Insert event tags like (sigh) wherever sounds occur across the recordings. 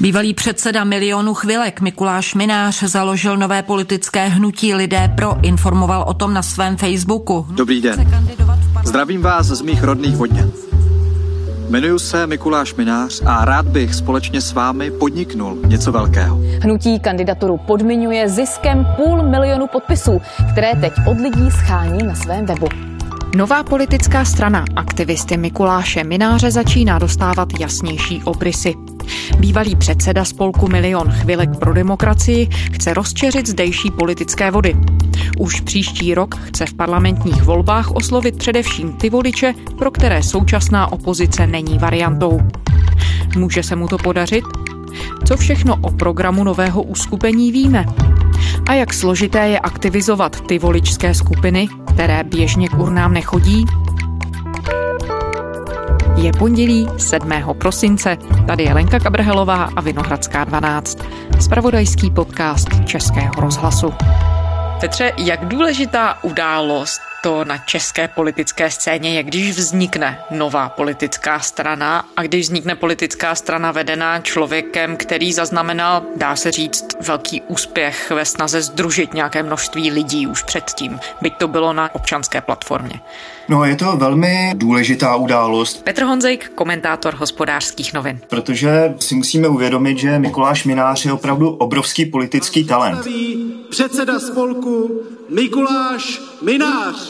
Bývalý předseda milionu chvilek Mikuláš Minář založil nové politické hnutí Lidé pro, informoval o tom na svém Facebooku. Dobrý den. Zdravím vás z mých rodných vodňan. Jmenuji se Mikuláš Minář a rád bych společně s vámi podniknul něco velkého. Hnutí kandidaturu podmiňuje ziskem půl milionu podpisů, které teď od lidí schání na svém webu. Nová politická strana aktivisty Mikuláše Mináře začíná dostávat jasnější obrysy. Bývalý předseda spolku Milion chvilek pro demokracii chce rozčeřit zdejší politické vody. Už příští rok chce v parlamentních volbách oslovit především ty voliče, pro které současná opozice není variantou. Může se mu to podařit? Co všechno o programu nového uskupení víme? A jak složité je aktivizovat ty voličské skupiny, které běžně k urnám nechodí? Je pondělí 7. prosince. Tady je Lenka Kabrhelová a Vinohradská 12. Spravodajský podcast Českého rozhlasu. Petře, jak důležitá událost to na české politické scéně je, když vznikne nová politická strana a když vznikne politická strana vedená člověkem, který zaznamenal, dá se říct, velký úspěch ve snaze združit nějaké množství lidí už předtím, byť to bylo na občanské platformě. No, je to velmi důležitá událost. Petr Honzejk, komentátor hospodářských novin. Protože si musíme uvědomit, že Mikuláš Minář je opravdu obrovský politický talent. Předseda spolku Mikuláš Minář.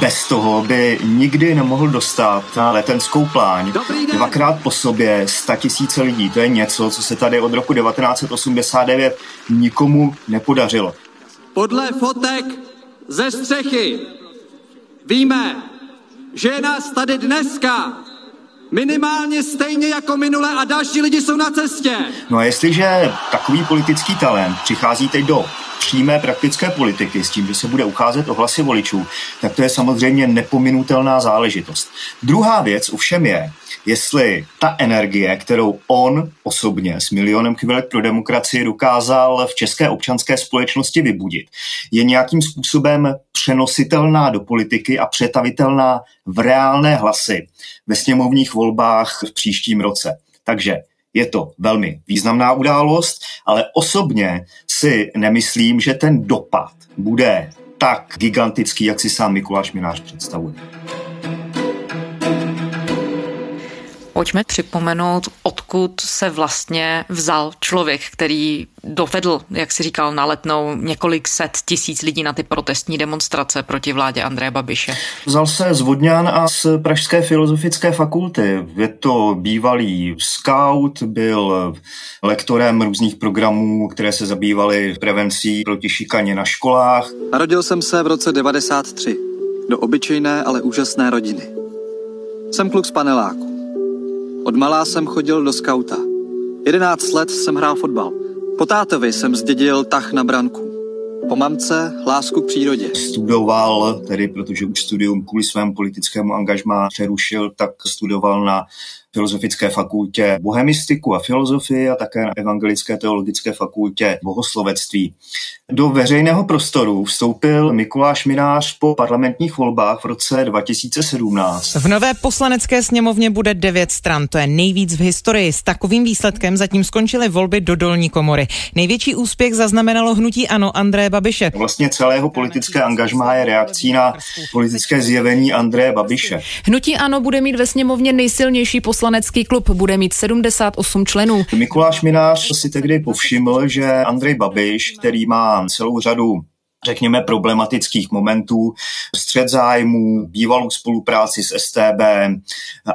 Bez toho by nikdy nemohl dostat na letenskou pláň dvakrát po sobě 100 tisíce lidí. To je něco, co se tady od roku 1989 nikomu nepodařilo. Podle fotek ze střechy víme, že je nás tady dneska minimálně stejně jako minule a další lidi jsou na cestě. No a jestliže takový politický talent přichází teď do přímé praktické politiky s tím, že se bude ucházet o hlasy voličů, tak to je samozřejmě nepominutelná záležitost. Druhá věc ovšem je, jestli ta energie, kterou on osobně s milionem chvilek pro demokracii dokázal v české občanské společnosti vybudit, je nějakým způsobem přenositelná do politiky a přetavitelná v reálné hlasy ve sněmovních volbách v příštím roce. Takže je to velmi významná událost, ale osobně si nemyslím, že ten dopad bude tak gigantický, jak si sám Mikuláš Minář představuje. Pojďme připomenout, odkud se vlastně vzal člověk, který dovedl, jak si říkal, na letnou několik set tisíc lidí na ty protestní demonstrace proti vládě Andreje Babiše. Vzal se z Vodňan a z Pražské filozofické fakulty. Je to bývalý scout, byl lektorem různých programů, které se zabývaly prevencí proti šikaně na školách. Narodil jsem se v roce 93 do obyčejné, ale úžasné rodiny. Jsem kluk z paneláku. Od malá jsem chodil do skauta. 11 let jsem hrál fotbal. Po tátovi jsem zdědil tah na branku. Po mamce lásku k přírodě. Studoval, tedy protože už studium kvůli svému politickému angažmá přerušil, tak studoval na Filozofické fakultě bohemistiku a filozofii a také na Evangelické teologické fakultě bohoslovectví. Do veřejného prostoru vstoupil Mikuláš Minář po parlamentních volbách v roce 2017. V nové poslanecké sněmovně bude devět stran, to je nejvíc v historii. S takovým výsledkem zatím skončily volby do dolní komory. Největší úspěch zaznamenalo hnutí Ano Andreje Babiše. Vlastně celého politické angažmá je reakcí na politické zjevení Andreje Babiše. Hnutí Ano bude mít ve sněmovně nejsilnější poslanecký klub, bude mít 78 členů. Mikuláš Minář si tehdy povšiml, že Andrej Babiš, který má celou řadu řekněme, problematických momentů, střed zájmů, bývalou spolupráci s STB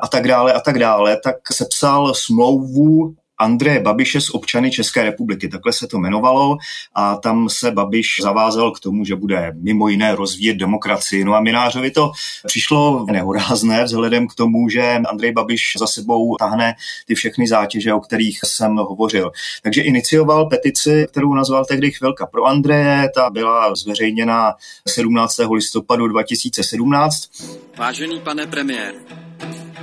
a tak dále a tak dále, tak sepsal smlouvu Andreje Babiše s občany České republiky. Takhle se to jmenovalo a tam se Babiš zavázal k tomu, že bude mimo jiné rozvíjet demokracii. No a Minářovi to přišlo nehorázné vzhledem k tomu, že Andrej Babiš za sebou tahne ty všechny zátěže, o kterých jsem hovořil. Takže inicioval petici, kterou nazval tehdy Chvilka pro Andreje. Ta byla zveřejněna 17. listopadu 2017. Vážený pane premiér,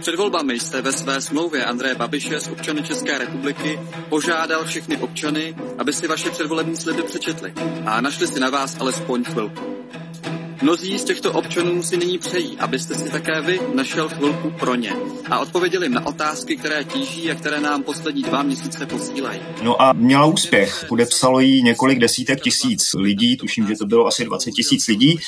před volbami jste ve své smlouvě Andreje Babiše z občany České republiky požádal všechny občany, aby si vaše předvolební sliby přečetli a našli si na vás alespoň chvilku. Mnozí z těchto občanů si nyní přejí, abyste si také vy našel chvilku pro ně a odpověděli na otázky, které tíží a které nám poslední dva měsíce posílají. No a měla úspěch. Podepsalo jí několik desítek tisíc lidí, tuším, že to bylo asi 20 tisíc lidí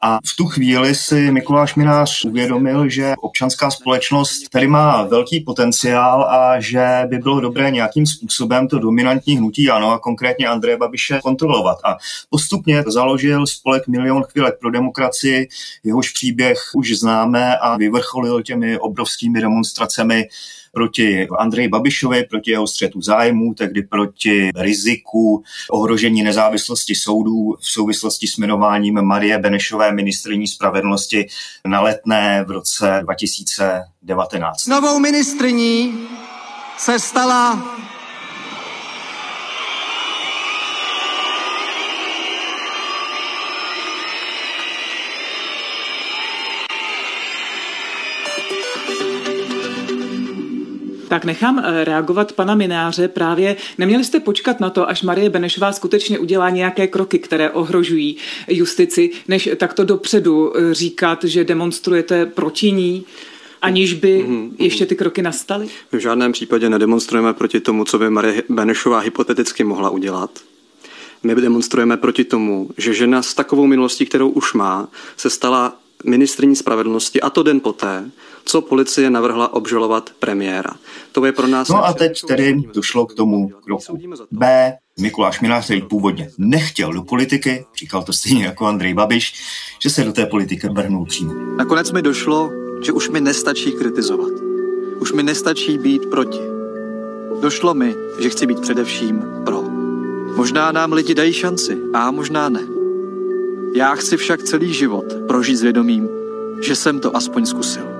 a v tu chvíli si Mikuláš Minář uvědomil, že občanská společnost tady má velký potenciál a že by bylo dobré nějakým způsobem to dominantní hnutí ano a konkrétně Andreje Babiše kontrolovat. A postupně založil spolek Milion chvílek pro demokracii, jehož příběh už známe a vyvrcholil těmi obrovskými demonstracemi proti Andreji Babišovi, proti jeho střetu zájmů, tehdy proti riziku ohrožení nezávislosti soudů v souvislosti s jmenováním Marie Benešové ministriní spravedlnosti na letné v roce 2019. Novou ministriní se stala Tak nechám eh, reagovat pana Mináře. Právě neměli jste počkat na to, až Marie Benešová skutečně udělá nějaké kroky, které ohrožují justici, než takto dopředu eh, říkat, že demonstrujete proti ní? aniž by mm-hmm. ještě ty kroky nastaly? V žádném případě nedemonstrujeme proti tomu, co by Marie Benešová hypoteticky mohla udělat. My demonstrujeme proti tomu, že žena s takovou minulostí, kterou už má, se stala ministrní spravedlnosti a to den poté, co policie navrhla obžalovat premiéra. To je pro nás... No a teď tedy došlo k tomu kroku B. Mikuláš Minář, který původně nechtěl do politiky, říkal to stejně jako Andrej Babiš, že se do té politiky vrhnul přímo. Nakonec mi došlo, že už mi nestačí kritizovat. Už mi nestačí být proti. Došlo mi, že chci být především pro. Možná nám lidi dají šanci, a možná ne. Já chci však celý život prožít s vědomím, že jsem to aspoň zkusil.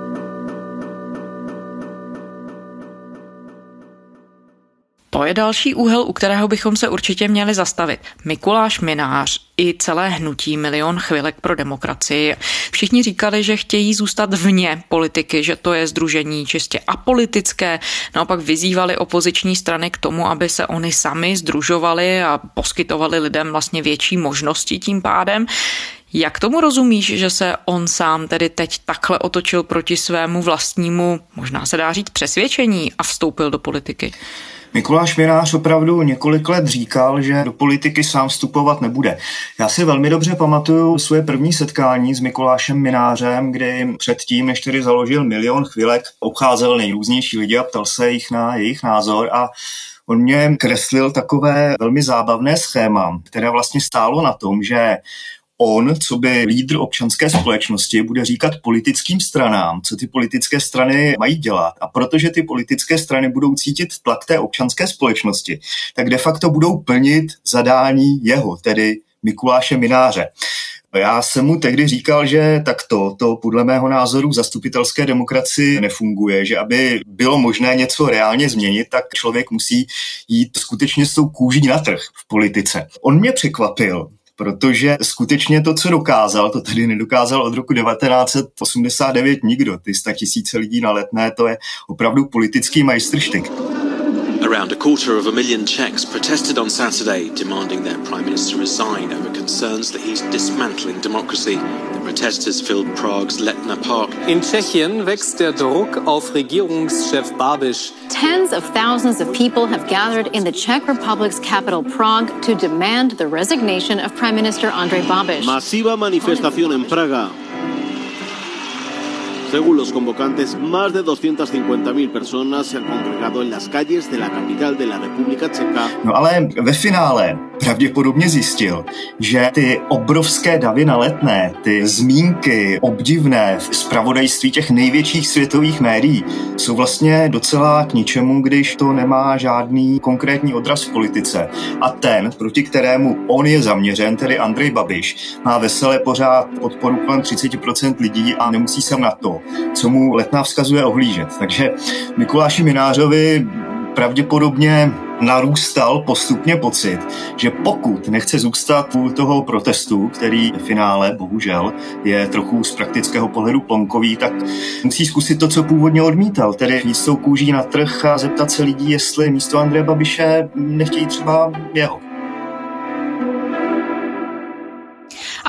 To je další úhel, u kterého bychom se určitě měli zastavit. Mikuláš Minář i celé hnutí Milion chvilek pro demokracii. Všichni říkali, že chtějí zůstat vně politiky, že to je združení čistě apolitické. Naopak vyzývali opoziční strany k tomu, aby se oni sami združovali a poskytovali lidem vlastně větší možnosti tím pádem. Jak tomu rozumíš, že se on sám tedy teď takhle otočil proti svému vlastnímu, možná se dá říct, přesvědčení a vstoupil do politiky? Mikuláš Minář opravdu několik let říkal, že do politiky sám vstupovat nebude. Já si velmi dobře pamatuju svoje první setkání s Mikulášem Minářem, kdy předtím, než tedy založil milion chvilek, obcházel nejrůznější lidi a ptal se jich na jejich názor a On mě kreslil takové velmi zábavné schéma, které vlastně stálo na tom, že on, co by lídr občanské společnosti, bude říkat politickým stranám, co ty politické strany mají dělat. A protože ty politické strany budou cítit tlak té občanské společnosti, tak de facto budou plnit zadání jeho, tedy Mikuláše Mináře. Já jsem mu tehdy říkal, že takto to podle mého názoru zastupitelské demokracii nefunguje, že aby bylo možné něco reálně změnit, tak člověk musí jít skutečně s tou kůží na trh v politice. On mě překvapil, protože skutečně to, co dokázal, to tedy nedokázal od roku 1989 nikdo. Ty tisíce lidí na letné, to je opravdu politický majstrštyk. Around a quarter of a million Czechs protested on Saturday, demanding their prime minister resign over concerns that he's dismantling democracy. The protesters filled Prague's Letna Park. In Tschechien wächst der Druck auf Regierungschef Babiš. Tens of thousands of people have gathered in the Czech Republic's capital Prague to demand the resignation of Prime Minister Andrej Babiš. Masiva manifestación en Praga Según los convocantes, más de 250.000 personas se han congregado en las calles de la capital de la República Checa. No ale ve finále pravděpodobně zjistil, že ty obrovské davy na letné, ty zmínky obdivné v zpravodajství těch největších světových médií jsou vlastně docela k ničemu, když to nemá žádný konkrétní odraz v politice. A ten, proti kterému on je zaměřen, tedy Andrej Babiš, má veselé pořád podporu kolem 30% lidí a nemusí se na to, co mu letná vzkazuje ohlížet. Takže Mikuláši Minářovi pravděpodobně narůstal postupně pocit, že pokud nechce zůstat u toho protestu, který v finále bohužel je trochu z praktického pohledu plonkový, tak musí zkusit to, co původně odmítal, tedy tou kůží na trh a zeptat se lidí, jestli místo Andreje Babiše nechtějí třeba jeho.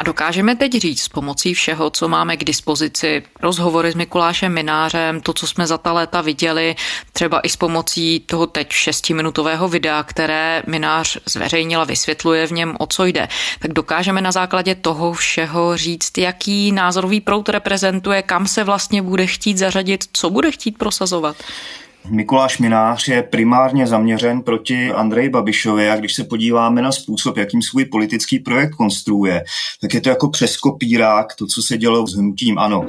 Dokážeme teď říct s pomocí všeho, co máme k dispozici, rozhovory s Mikulášem Minářem, to, co jsme za ta léta viděli, třeba i s pomocí toho teď šestiminutového videa, které Minář zveřejnila, vysvětluje v něm, o co jde, tak dokážeme na základě toho všeho říct, jaký názorový prout reprezentuje, kam se vlastně bude chtít zařadit, co bude chtít prosazovat. Mikuláš Minář je primárně zaměřen proti Andreji Babišovi a když se podíváme na způsob, jakým svůj politický projekt konstruuje, tak je to jako přes kopírák to, co se dělo s hnutím ANO.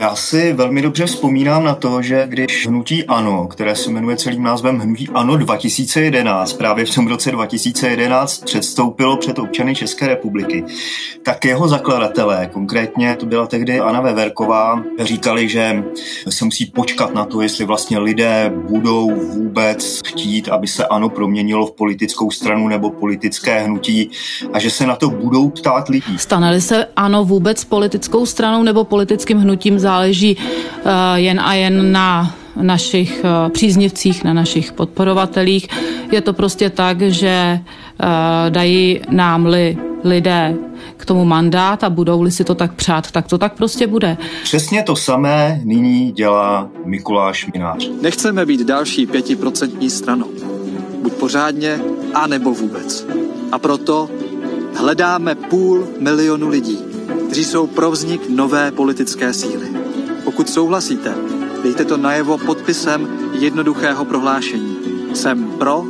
Já si velmi dobře vzpomínám na to, že když hnutí ANO, které se jmenuje celým názvem Hnutí ANO 2011, právě v tom roce 2011 předstoupilo před občany České republiky, tak jeho zakladatelé, konkrétně to byla tehdy Anna Veverková, říkali, že se musí počkat na to, jestli vlastně lidé budou vůbec chtít, aby se ANO proměnilo v politickou stranu nebo politické hnutí a že se na to budou ptát lidí. Stane se ANO vůbec politickou stranou nebo politickým hnutím? Hnutím záleží eh, jen a jen na našich eh, příznivcích, na našich podporovatelích. Je to prostě tak, že eh, dají nám-li lidé k tomu mandát a budou-li si to tak přát, tak to tak prostě bude. Přesně to samé nyní dělá Mikuláš Minář. Nechceme být další pětiprocentní stranou. Buď pořádně, anebo vůbec. A proto hledáme půl milionu lidí, kteří jsou pro vznik nové politické síly. Pokud souhlasíte, dejte to najevo podpisem jednoduchého prohlášení. Jsem pro,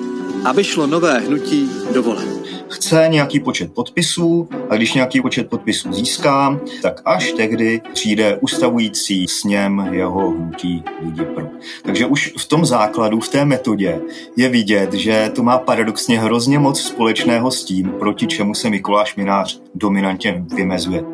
aby šlo nové hnutí do voleb chce nějaký počet podpisů a když nějaký počet podpisů získá, tak až tehdy přijde ustavující sněm jeho hnutí lidi pro. Takže už v tom základu, v té metodě je vidět, že to má paradoxně hrozně moc společného s tím, proti čemu se Mikuláš Minář dominantně vymezuje.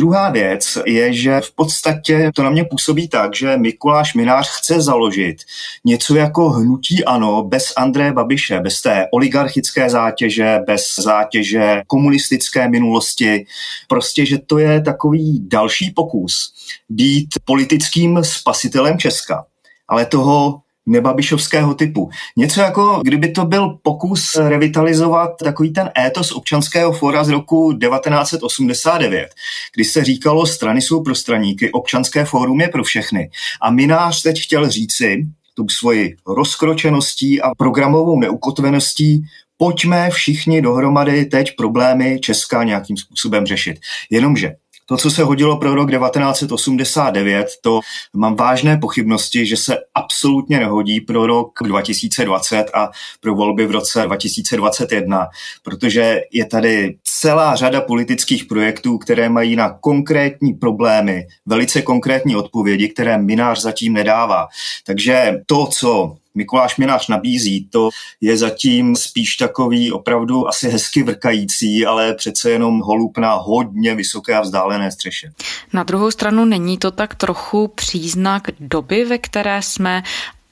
Druhá věc je, že v podstatě to na mě působí tak, že Mikuláš Minář chce založit něco jako hnutí ano bez André Babiše, bez té oligarchické zátěže, bez zátěže komunistické minulosti. Prostě, že to je takový další pokus být politickým spasitelem Česka ale toho nebabišovského typu. Něco jako, kdyby to byl pokus revitalizovat takový ten étos občanského fora z roku 1989, kdy se říkalo, strany jsou pro straníky, občanské fórum je pro všechny. A Minář teď chtěl říci, tu svoji rozkročeností a programovou neukotveností pojďme všichni dohromady teď problémy Česka nějakým způsobem řešit. Jenomže to, co se hodilo pro rok 1989, to mám vážné pochybnosti, že se absolutně nehodí pro rok 2020 a pro volby v roce 2021, protože je tady celá řada politických projektů, které mají na konkrétní problémy velice konkrétní odpovědi, které Minář zatím nedává. Takže to, co Mikuláš Minář nabízí, to je zatím spíš takový opravdu asi hezky vrkající, ale přece jenom holub na hodně vysoké a vzdálené střeše. Na druhou stranu není to tak trochu příznak doby, ve které jsme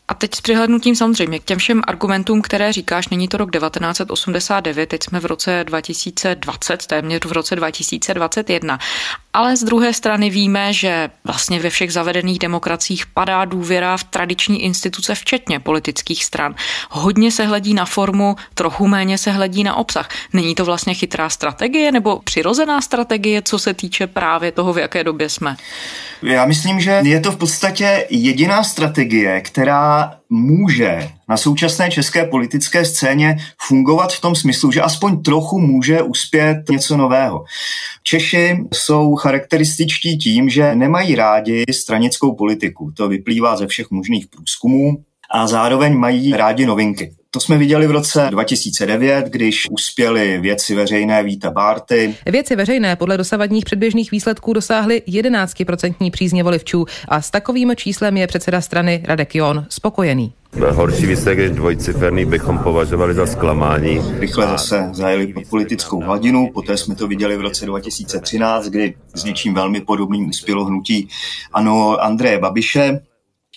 a teď s přihlednutím samozřejmě k těm všem argumentům, které říkáš, není to rok 1989, teď jsme v roce 2020, téměř v roce 2021. Ale z druhé strany víme, že vlastně ve všech zavedených demokraciích padá důvěra v tradiční instituce, včetně politických stran. Hodně se hledí na formu, trochu méně se hledí na obsah. Není to vlastně chytrá strategie nebo přirozená strategie, co se týče právě toho, v jaké době jsme? Já myslím, že je to v podstatě jediná strategie, která může na současné české politické scéně fungovat v tom smyslu, že aspoň trochu může uspět něco nového. Češi jsou charakterističtí tím, že nemají rádi stranickou politiku. To vyplývá ze všech možných průzkumů a zároveň mají rádi novinky. To jsme viděli v roce 2009, když uspěly věci veřejné Víta Bárty. Věci veřejné podle dosavadních předběžných výsledků dosáhly 11% přízně volivčů a s takovým číslem je předseda strany Radek Jon spokojený. Horší výsledek dvojciferný bychom považovali za zklamání. Rychle zase zajeli po politickou hladinu, poté jsme to viděli v roce 2013, kdy s něčím velmi podobným uspělo hnutí ano Andreje Babiše.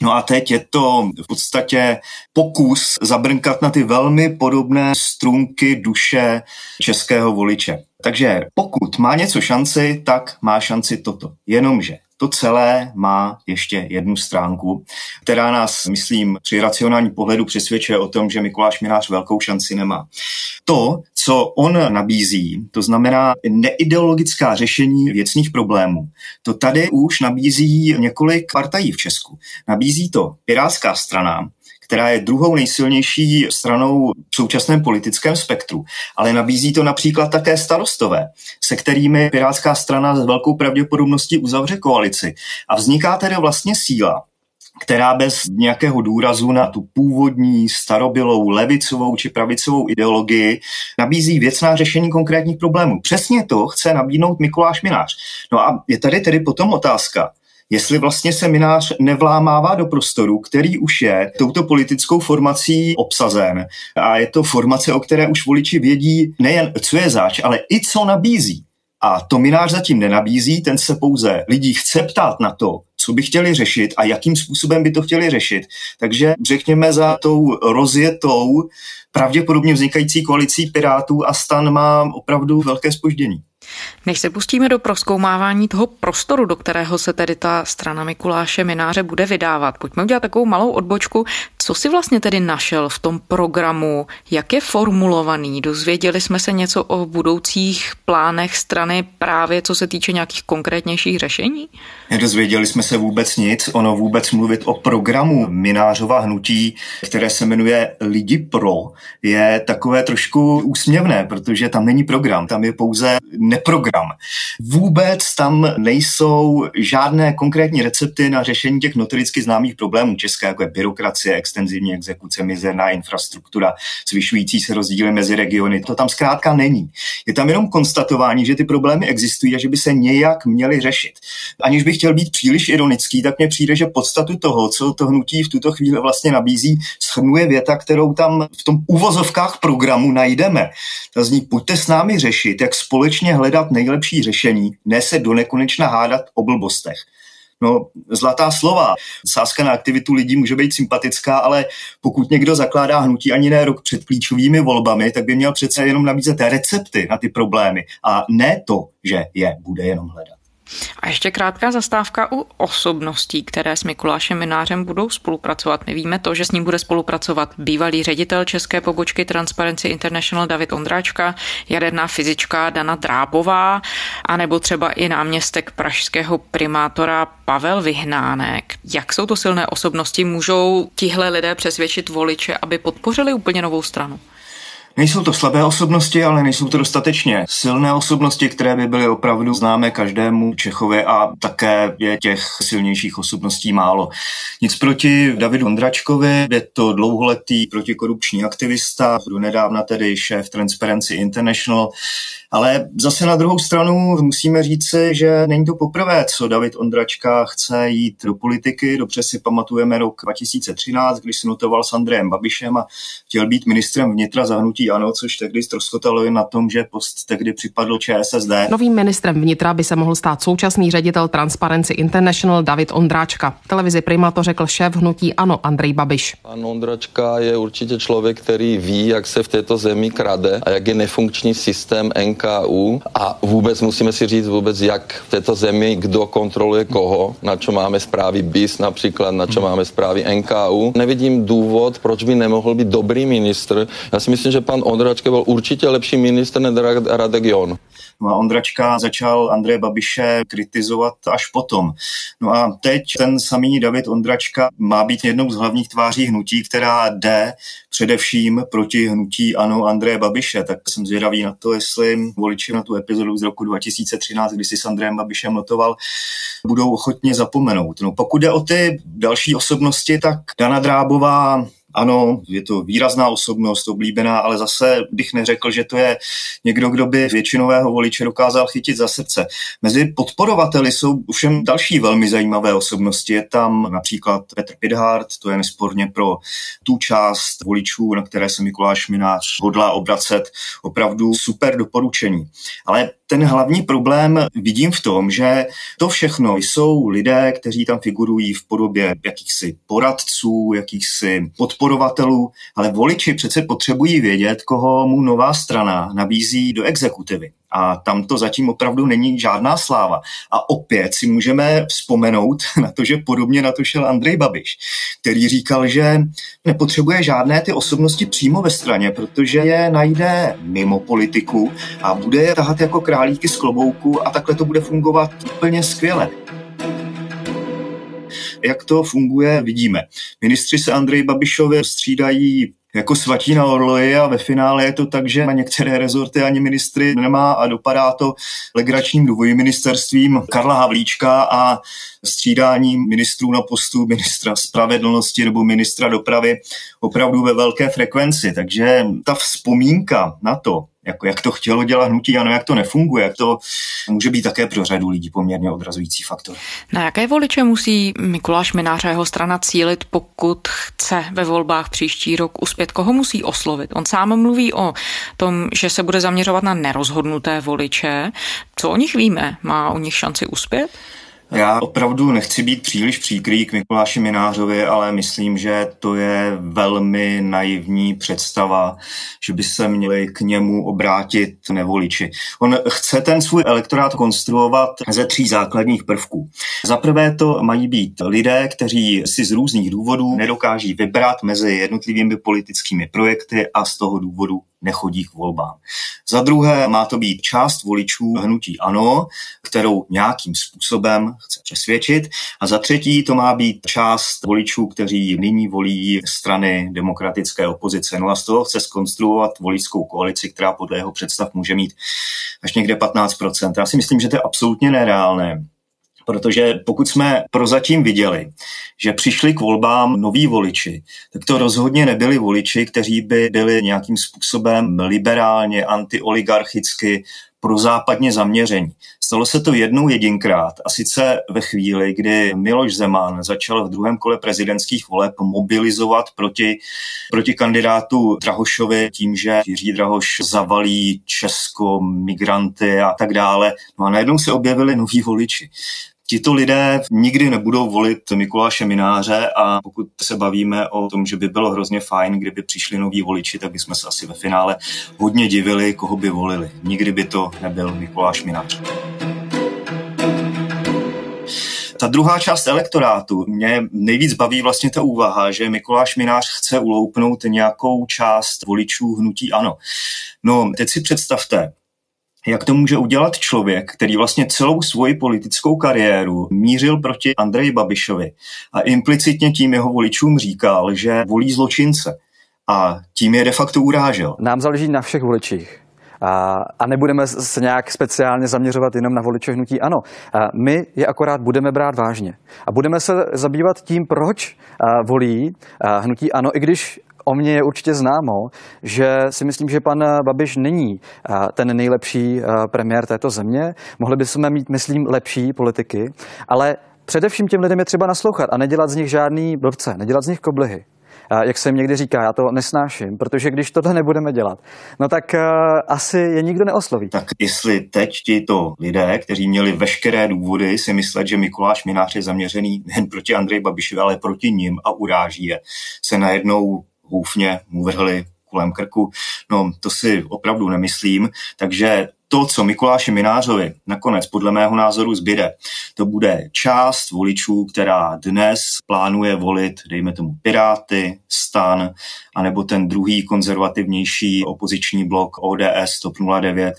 No a teď je to v podstatě pokus zabrnkat na ty velmi podobné strunky duše českého voliče. Takže pokud má něco šanci, tak má šanci toto. Jenomže to celé má ještě jednu stránku, která nás, myslím, při racionálním pohledu přesvědčuje o tom, že Mikuláš Minář velkou šanci nemá. To, co on nabízí, to znamená neideologická řešení věcných problémů, to tady už nabízí několik partají v Česku. Nabízí to Pirátská strana, která je druhou nejsilnější stranou v současném politickém spektru. Ale nabízí to například také starostové, se kterými Pirátská strana s velkou pravděpodobností uzavře koalici. A vzniká tedy vlastně síla, která bez nějakého důrazu na tu původní starobylou levicovou či pravicovou ideologii nabízí věcná řešení konkrétních problémů. Přesně to chce nabídnout Mikuláš Minář. No a je tady tedy potom otázka, jestli vlastně seminář nevlámává do prostoru, který už je touto politickou formací obsazen. A je to formace, o které už voliči vědí nejen, co je zač, ale i co nabízí. A to minář zatím nenabízí, ten se pouze lidí chce ptát na to, co by chtěli řešit a jakým způsobem by to chtěli řešit. Takže řekněme za tou rozjetou, pravděpodobně vznikající koalicí Pirátů a stan má opravdu velké spoždění. Než se pustíme do proskoumávání toho prostoru, do kterého se tedy ta strana Mikuláše Mináře bude vydávat, pojďme udělat takovou malou odbočku. Co si vlastně tedy našel v tom programu? Jak je formulovaný? Dozvěděli jsme se něco o budoucích plánech strany právě co se týče nějakých konkrétnějších řešení? Nedozvěděli jsme se vůbec nic. Ono vůbec mluvit o programu Minářova hnutí, které se jmenuje Lidi pro, je takové trošku úsměvné, protože tam není program, tam je pouze neprogram. Vůbec tam nejsou žádné konkrétní recepty na řešení těch notoricky známých problémů České, jako je byrokracie, extenzivní exekuce, mizerná infrastruktura, zvyšující se rozdíly mezi regiony. To tam zkrátka není. Je tam jenom konstatování, že ty problémy existují a že by se nějak měly řešit. Aniž bych chtěl být příliš ironický, tak mně přijde, že podstatu toho, co to hnutí v tuto chvíli vlastně nabízí, schrnuje věta, kterou tam v tom uvozovkách programu najdeme. Ta zní, pojďte s námi řešit, jak společně hledat nejlepší řešení, ne se do nekonečna hádat o blbostech. No, zlatá slova. Sázka na aktivitu lidí může být sympatická, ale pokud někdo zakládá hnutí ani ne rok před klíčovými volbami, tak by měl přece jenom nabízet recepty na ty problémy a ne to, že je bude jenom hledat. A ještě krátká zastávka u osobností, které s Mikulášem Minářem budou spolupracovat. My víme to, že s ním bude spolupracovat bývalý ředitel české pobočky Transparency International David Ondráčka, jaderná fyzička Dana Drábová, anebo třeba i náměstek pražského primátora Pavel Vyhnánek. Jak jsou to silné osobnosti? Můžou tihle lidé přesvědčit voliče, aby podpořili úplně novou stranu? Nejsou to slabé osobnosti, ale nejsou to dostatečně silné osobnosti, které by byly opravdu známé každému Čechovi a také je těch silnějších osobností málo. Nic proti Davidu Ondračkovi, je to dlouholetý protikorupční aktivista, nedávna tedy šéf Transparency International, ale zase na druhou stranu musíme říci, že není to poprvé, co David Ondračka chce jít do politiky. Dobře si pamatujeme rok 2013, když se notoval s Andrejem Babišem a chtěl být ministrem vnitra zahnutí ANO, což tehdy ztroskotalo na tom, že post tehdy připadl ČSSD. Novým ministrem vnitra by se mohl stát současný ředitel Transparency International David Ondráčka. Televizi Prima to řekl šéf hnutí ANO Andrej Babiš. Pan Ondračka je určitě člověk, který ví, jak se v této zemi krade a jak je nefunkční systém NKU a vůbec musíme si říct vůbec, jak v této zemi kdo kontroluje koho, na čo máme zprávy BIS například, na čo hmm. máme zprávy NKU. Nevidím důvod, proč by nemohl být dobrý ministr. Já si myslím, že pan Ondračka byl určitě lepší ministr než Radek Jon. No a Ondračka začal Andreje Babiše kritizovat až potom. No a teď ten samý David Ondračka má být jednou z hlavních tváří hnutí, která jde především proti hnutí ano Andreje Babiše. Tak jsem zvědavý na to, jestli voliči na tu epizodu z roku 2013, kdy si s Andrejem Babišem notoval, budou ochotně zapomenout. No pokud jde o ty další osobnosti, tak Dana Drábová ano, je to výrazná osobnost, oblíbená, ale zase bych neřekl, že to je někdo, kdo by většinového voliče dokázal chytit za srdce. Mezi podporovateli jsou všem další velmi zajímavé osobnosti. Je tam například Petr Pidhart, to je nesporně pro tu část voličů, na které se Mikuláš Minář hodlá obracet, opravdu super doporučení. Ale ten hlavní problém vidím v tom, že to všechno jsou lidé, kteří tam figurují v podobě jakýchsi poradců, jakýchsi podporovatů, podporovatelů, ale voliči přece potřebují vědět, koho mu nová strana nabízí do exekutivy. A tam to zatím opravdu není žádná sláva. A opět si můžeme vzpomenout na to, že podobně na to šel Andrej Babiš, který říkal, že nepotřebuje žádné ty osobnosti přímo ve straně, protože je najde mimo politiku a bude je tahat jako králíky z klobouku a takhle to bude fungovat úplně skvěle. Jak to funguje, vidíme. Ministři se Andrej Babišovi střídají jako svatí na orloji a ve finále je to tak, že na některé rezorty ani ministry nemá a dopadá to legračním dvojministerstvím Karla Havlíčka a střídáním ministrů na postu ministra spravedlnosti nebo ministra dopravy opravdu ve velké frekvenci. Takže ta vzpomínka na to, jako jak to chtělo dělat hnutí, ano, jak to nefunguje, to může být také pro řadu lidí poměrně odrazující faktor. Na jaké voliče musí Mikuláš Minář a jeho strana cílit, pokud chce ve volbách příští rok uspět? Koho musí oslovit? On sám mluví o tom, že se bude zaměřovat na nerozhodnuté voliče. Co o nich víme? Má o nich šanci uspět? Já opravdu nechci být příliš příkrý k Mikuláši Minářovi, ale myslím, že to je velmi naivní představa, že by se měli k němu obrátit nevoliči. On chce ten svůj elektorát konstruovat ze tří základních prvků. Za prvé to mají být lidé, kteří si z různých důvodů nedokáží vybrat mezi jednotlivými politickými projekty a z toho důvodu nechodí k volbám. Za druhé má to být část voličů hnutí ANO, kterou nějakým způsobem chce přesvědčit. A za třetí to má být část voličů, kteří nyní volí strany demokratické opozice. No a z toho chce skonstruovat voličskou koalici, která podle jeho představ může mít až někde 15%. Já si myslím, že to je absolutně nereálné. Protože pokud jsme prozatím viděli, že přišli k volbám noví voliči, tak to rozhodně nebyli voliči, kteří by byli nějakým způsobem liberálně, antioligarchicky, prozápadně zaměření. Stalo se to jednou jedinkrát a sice ve chvíli, kdy Miloš Zeman začal v druhém kole prezidentských voleb mobilizovat proti, proti kandidátu Drahošovi tím, že Jiří Drahoš zavalí Česko, migranty a tak dále. No a najednou se objevili noví voliči. Tito lidé nikdy nebudou volit Mikuláše Mináře a pokud se bavíme o tom, že by bylo hrozně fajn, kdyby přišli noví voliči, tak bychom se asi ve finále hodně divili, koho by volili. Nikdy by to nebyl Mikuláš Minář. Ta druhá část elektorátu, mě nejvíc baví vlastně ta úvaha, že Mikuláš Minář chce uloupnout nějakou část voličů hnutí ANO. No, teď si představte, jak to může udělat člověk, který vlastně celou svoji politickou kariéru mířil proti Andreji Babišovi a implicitně tím jeho voličům říkal, že volí zločince a tím je de facto urážel. Nám záleží na všech voličích. A, a nebudeme se nějak speciálně zaměřovat jenom na voliče hnutí ano. A my je akorát budeme brát vážně. A budeme se zabývat tím, proč volí hnutí ano, i když O mně je určitě známo, že si myslím, že pan Babiš není ten nejlepší premiér této země. Mohli bychom mít, myslím, lepší politiky, ale především těm lidem je třeba naslouchat a nedělat z nich žádný blbce, nedělat z nich koblihy jak se někdy říká, já to nesnáším, protože když tohle nebudeme dělat, no tak uh, asi je nikdo neosloví. Tak jestli teď to lidé, kteří měli veškeré důvody si myslet, že Mikuláš Minář je zaměřený nejen proti Andreji Babišovi, ale proti ním a uráží je, se najednou houfně mu vrhli kolem krku. No, to si opravdu nemyslím. Takže to, co Mikuláši Minářovi nakonec podle mého názoru zbyde, to bude část voličů, která dnes plánuje volit, dejme tomu, Piráty, Stan, anebo ten druhý konzervativnější opoziční blok ODS TOP 09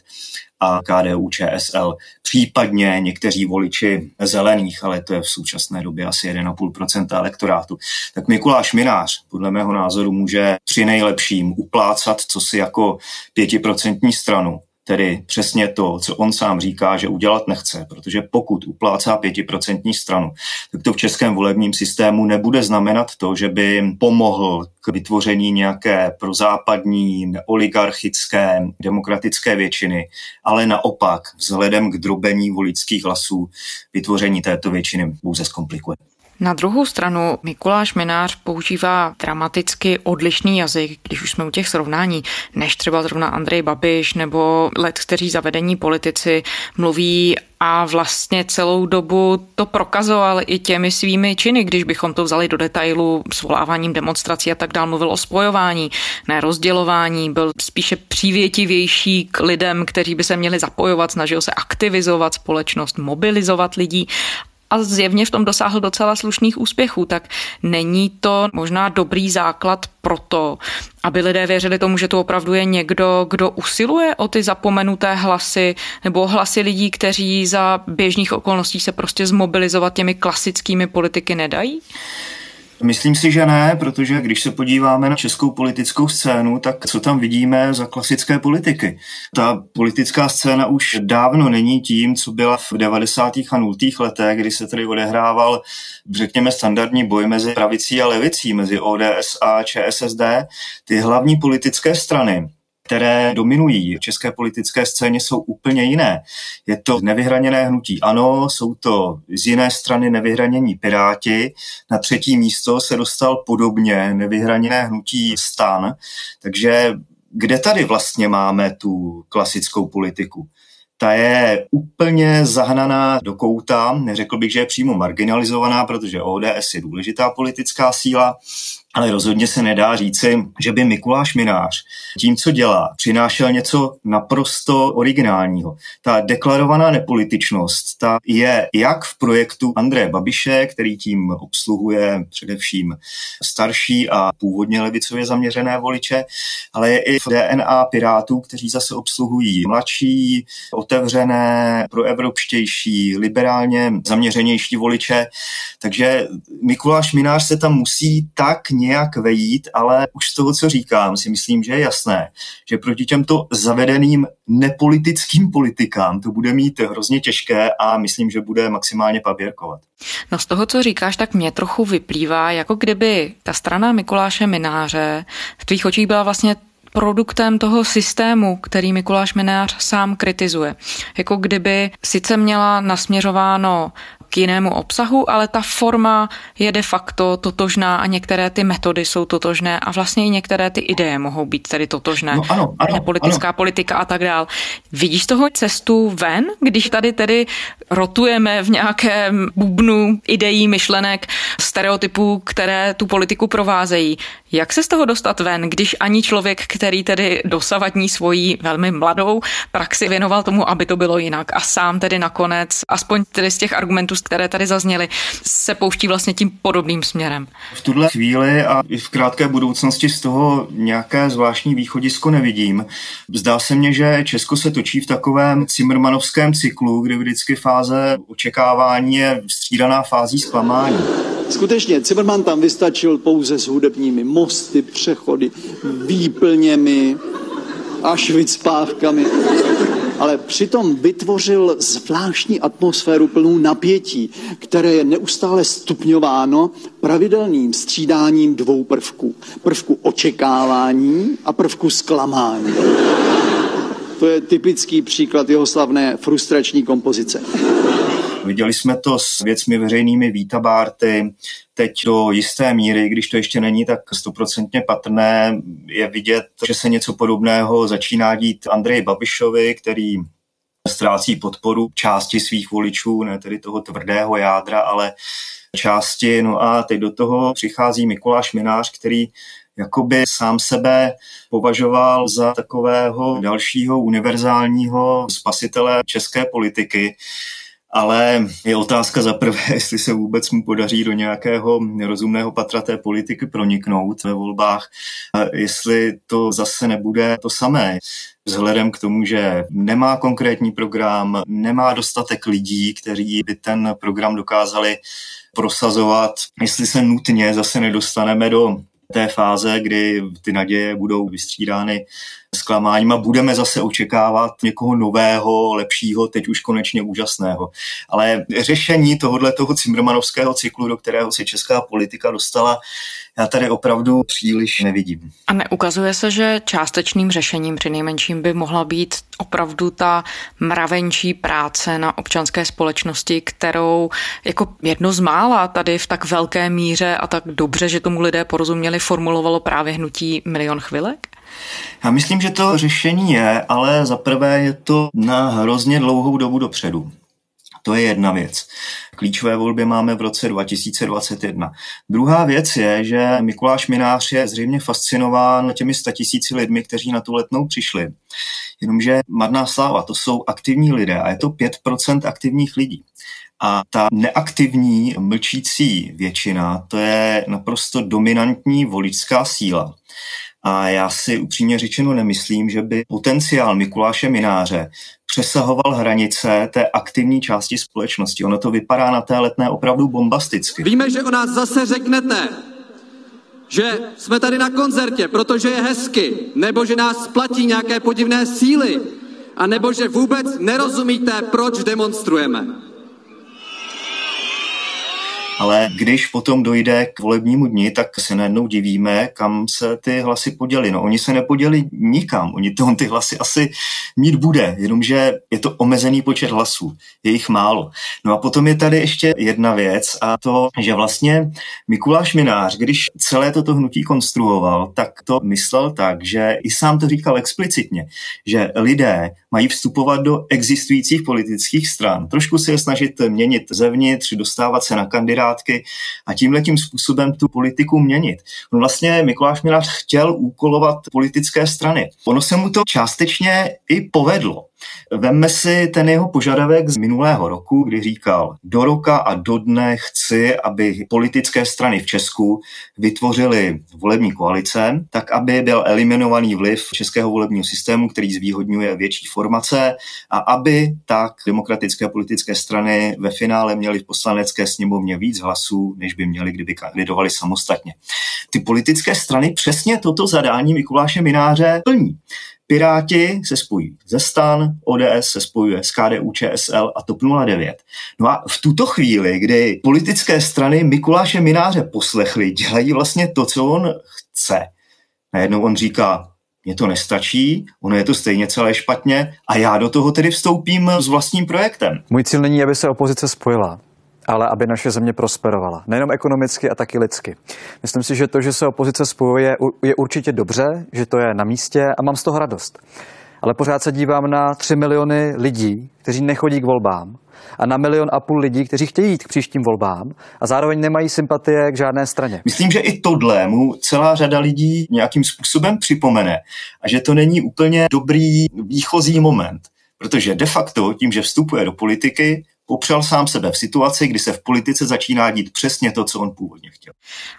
a KDU ČSL, případně někteří voliči zelených, ale to je v současné době asi 1,5% elektorátu. Tak Mikuláš Minář podle mého názoru může při nejlepším uplácat co si jako pětiprocentní stranu Tedy přesně to, co on sám říká, že udělat nechce, protože pokud uplácá pětiprocentní stranu, tak to v českém volebním systému nebude znamenat to, že by pomohl k vytvoření nějaké prozápadní, oligarchické, demokratické většiny, ale naopak vzhledem k drobení voličských hlasů vytvoření této většiny pouze zkomplikuje. Na druhou stranu Mikuláš Minář používá dramaticky odlišný jazyk, když už jsme u těch srovnání, než třeba zrovna Andrej Babiš nebo let, kteří zavedení politici mluví a vlastně celou dobu to prokazoval i těmi svými činy, když bychom to vzali do detailu svoláváním demonstrací a tak dál, mluvil o spojování, ne rozdělování, byl spíše přívětivější k lidem, kteří by se měli zapojovat, snažil se aktivizovat společnost, mobilizovat lidí a zjevně v tom dosáhl docela slušných úspěchů, tak není to možná dobrý základ pro to, aby lidé věřili tomu, že to opravdu je někdo, kdo usiluje o ty zapomenuté hlasy nebo hlasy lidí, kteří za běžných okolností se prostě zmobilizovat těmi klasickými politiky nedají? Myslím si, že ne, protože když se podíváme na českou politickou scénu, tak co tam vidíme za klasické politiky? Ta politická scéna už dávno není tím, co byla v 90. a 0. letech, kdy se tedy odehrával, řekněme, standardní boj mezi pravicí a levicí, mezi ODS a ČSSD. Ty hlavní politické strany, které dominují v české politické scéně, jsou úplně jiné. Je to nevyhraněné hnutí ANO, jsou to z jiné strany nevyhranění Piráti, na třetí místo se dostal podobně nevyhraněné hnutí Stan, takže kde tady vlastně máme tu klasickou politiku? ta je úplně zahnaná do kouta. Neřekl bych, že je přímo marginalizovaná, protože ODS je důležitá politická síla, ale rozhodně se nedá říci, že by Mikuláš Minář tím, co dělá, přinášel něco naprosto originálního. Ta deklarovaná nepolitičnost, ta je jak v projektu Andreje Babiše, který tím obsluhuje především starší a původně levicově zaměřené voliče, ale je i v DNA Pirátů, kteří zase obsluhují mladší, otevřené, proevropštější, liberálně zaměřenější voliče. Takže Mikuláš Minář se tam musí tak nějak vejít, ale už z toho, co říkám, si myslím, že je jasné, že proti těmto zavedeným nepolitickým politikám to bude mít hrozně těžké a myslím, že bude maximálně paběrkovat. No z toho, co říkáš, tak mě trochu vyplývá, jako kdyby ta strana Mikuláše Mináře v tvých očích byla vlastně produktem toho systému, který Mikuláš Minář sám kritizuje. Jako kdyby sice měla nasměřováno k jinému obsahu, ale ta forma je de facto totožná a některé ty metody jsou totožné a vlastně i některé ty ideje mohou být tedy totožné. No ano, ano, politická ano. politika a tak dál. Vidíš toho cestu ven, když tady tedy rotujeme v nějakém bubnu ideí, myšlenek, stereotypů, které tu politiku provázejí. Jak se z toho dostat ven, když ani člověk, který tedy dosavadní svoji velmi mladou praxi věnoval tomu, aby to bylo jinak a sám tedy nakonec, aspoň tedy z těch argumentů, které tady zazněly, se pouští vlastně tím podobným směrem. V tuhle chvíli a i v krátké budoucnosti z toho nějaké zvláštní východisko nevidím. Zdá se mně, že Česko se točí v takovém Cimrmanovském cyklu, kdy vždycky fáze očekávání je střídaná fází zklamání. Skutečně, Zimmerman tam vystačil pouze s hudebními mosty, přechody, výplněmi a švicpávkami ale přitom vytvořil zvláštní atmosféru plnou napětí, které je neustále stupňováno pravidelným střídáním dvou prvků. Prvku očekávání a prvku zklamání. To je typický příklad jeho slavné frustrační kompozice. Viděli jsme to s věcmi veřejnými Vítabárty, teď do jisté míry, když to ještě není tak stoprocentně patrné, je vidět, že se něco podobného začíná dít Andreji Babišovi, který ztrácí podporu části svých voličů, ne tedy toho tvrdého jádra, ale části. No a teď do toho přichází Mikuláš Minář, který jakoby sám sebe považoval za takového dalšího univerzálního spasitele české politiky ale je otázka za prvé, (laughs) jestli se vůbec mu podaří do nějakého rozumného patra té politiky proniknout ve volbách, jestli to zase nebude to samé. Vzhledem k tomu, že nemá konkrétní program, nemá dostatek lidí, kteří by ten program dokázali prosazovat, jestli se nutně zase nedostaneme do té fáze, kdy ty naděje budou vystřídány zklamáním a budeme zase očekávat někoho nového, lepšího, teď už konečně úžasného. Ale řešení tohohle toho Cimrmanovského cyklu, do kterého se česká politika dostala, já tady opravdu příliš nevidím. A neukazuje se, že částečným řešením při nejmenším by mohla být opravdu ta mravenčí práce na občanské společnosti, kterou jako jedno z mála tady v tak velké míře a tak dobře, že tomu lidé porozuměli, formulovalo právě hnutí Milion chvilek? Já myslím, že to řešení je, ale za prvé je to na hrozně dlouhou dobu dopředu. To je jedna věc. Klíčové volby máme v roce 2021. Druhá věc je, že Mikuláš Minář je zřejmě fascinován těmi statisíci lidmi, kteří na tu letnou přišli. Jenomže marná sláva, to jsou aktivní lidé a je to 5% aktivních lidí. A ta neaktivní, mlčící většina, to je naprosto dominantní voličská síla. A já si upřímně řečeno nemyslím, že by potenciál Mikuláše Mináře přesahoval hranice té aktivní části společnosti. Ono to vypadá na té letné opravdu bombasticky. Víme, že o nás zase řeknete, že jsme tady na koncertě, protože je hezky, nebo že nás platí nějaké podivné síly, a nebo že vůbec nerozumíte, proč demonstrujeme. Ale když potom dojde k volebnímu dni, tak se najednou divíme, kam se ty hlasy poděly. No oni se nepoděli nikam, oni to, ty hlasy asi mít bude, jenomže je to omezený počet hlasů, je jich málo. No a potom je tady ještě jedna věc a to, že vlastně Mikuláš Minář, když celé toto hnutí konstruoval, tak to myslel tak, že i sám to říkal explicitně, že lidé mají vstupovat do existujících politických stran, trošku se je snažit měnit zevnitř, dostávat se na kandidátky a tímhle tím způsobem tu politiku měnit. No vlastně Mikuláš Minář chtěl úkolovat politické strany. Ono se mu to částečně i povedlo. Vemme si ten jeho požadavek z minulého roku, kdy říkal, do roka a do dne chci, aby politické strany v Česku vytvořily volební koalice, tak aby byl eliminovaný vliv českého volebního systému, který zvýhodňuje větší formace a aby tak demokratické politické strany ve finále měly v poslanecké sněmovně víc hlasů, než by měly, kdyby kandidovali samostatně. Ty politické strany přesně toto zadání Mikuláše Mináře plní. Piráti se spojí ze stan, ODS se spojuje s KDU, ČSL a TOP 09. No a v tuto chvíli, kdy politické strany Mikuláše Mináře poslechly, dělají vlastně to, co on chce. Najednou on říká, mně to nestačí, ono je to stejně celé špatně a já do toho tedy vstoupím s vlastním projektem. Můj cíl není, aby se opozice spojila ale aby naše země prosperovala. Nejenom ekonomicky a taky lidsky. Myslím si, že to, že se opozice spojuje, je určitě dobře, že to je na místě a mám z toho radost. Ale pořád se dívám na 3 miliony lidí, kteří nechodí k volbám a na milion a půl lidí, kteří chtějí jít k příštím volbám a zároveň nemají sympatie k žádné straně. Myslím, že i tohle mu celá řada lidí nějakým způsobem připomene a že to není úplně dobrý výchozí moment. Protože de facto tím, že vstupuje do politiky, popřel sám sebe v situaci, kdy se v politice začíná dít přesně to, co on původně chtěl.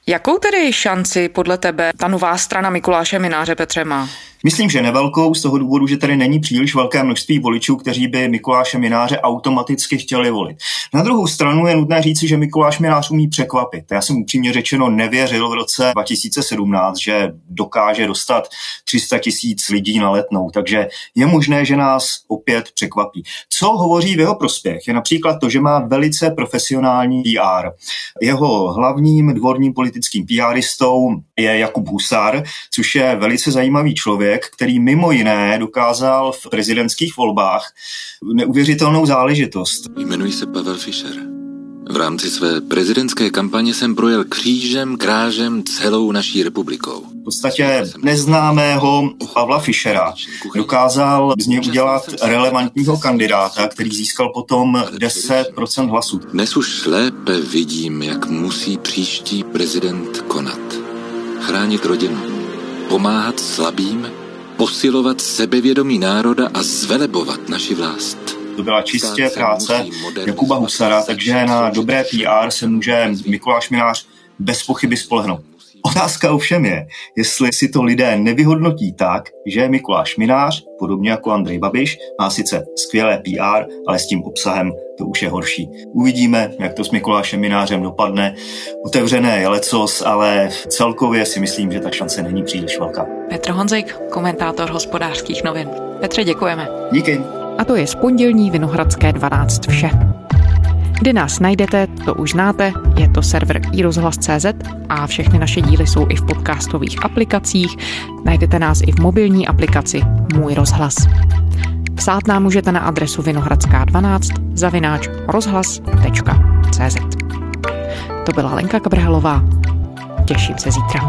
Jakou tedy šanci podle tebe ta nová strana Mikuláše Mináře Petře má? Myslím, že nevelkou z toho důvodu, že tady není příliš velké množství voličů, kteří by Mikuláše Mináře automaticky chtěli volit. Na druhou stranu je nutné říci, že Mikuláš Minář umí překvapit. Já jsem upřímně řečeno nevěřil v roce 2017, že dokáže dostat 300 tisíc lidí na letnou, takže je možné, že nás opět překvapí. Co hovoří v jeho prospěch je například to, že má velice profesionální PR. Jeho hlavním dvorním politickým PRistou je Jakub Husar, což je velice zajímavý člověk, člověk, který mimo jiné dokázal v prezidentských volbách neuvěřitelnou záležitost. Jmenuji se Pavel Fischer. V rámci své prezidentské kampaně jsem projel křížem, krážem celou naší republikou. V podstatě neznámého Pavla Fischera dokázal z něj udělat relevantního kandidáta, který získal potom 10% hlasů. Dnes už lépe vidím, jak musí příští prezident konat. Chránit rodinu, pomáhat slabým, posilovat sebevědomí národa a zvelebovat naši vlast. To byla čistě práce Jakuba Husara, takže na dobré PR se může Mikuláš Minář bez pochyby spolehnout. Otázka ovšem je, jestli si to lidé nevyhodnotí tak, že Mikuláš Minář, podobně jako Andrej Babiš, má sice skvělé PR, ale s tím obsahem to už je horší. Uvidíme, jak to s Mikulášem Minářem dopadne. Otevřené je lecos, ale celkově si myslím, že ta šance není příliš velká. Petr Honzik, komentátor hospodářských novin. Petře, děkujeme. Díky. A to je z pondělní Vinohradské 12 vše. Kde nás najdete, to už znáte, je to server iRozhlas.cz a všechny naše díly jsou i v podcastových aplikacích. Najdete nás i v mobilní aplikaci Můj rozhlas. Psát nám můžete na adresu vinohradská 12 zavináč rozhlas.cz To byla Lenka Kabrhalová. Těším se zítra.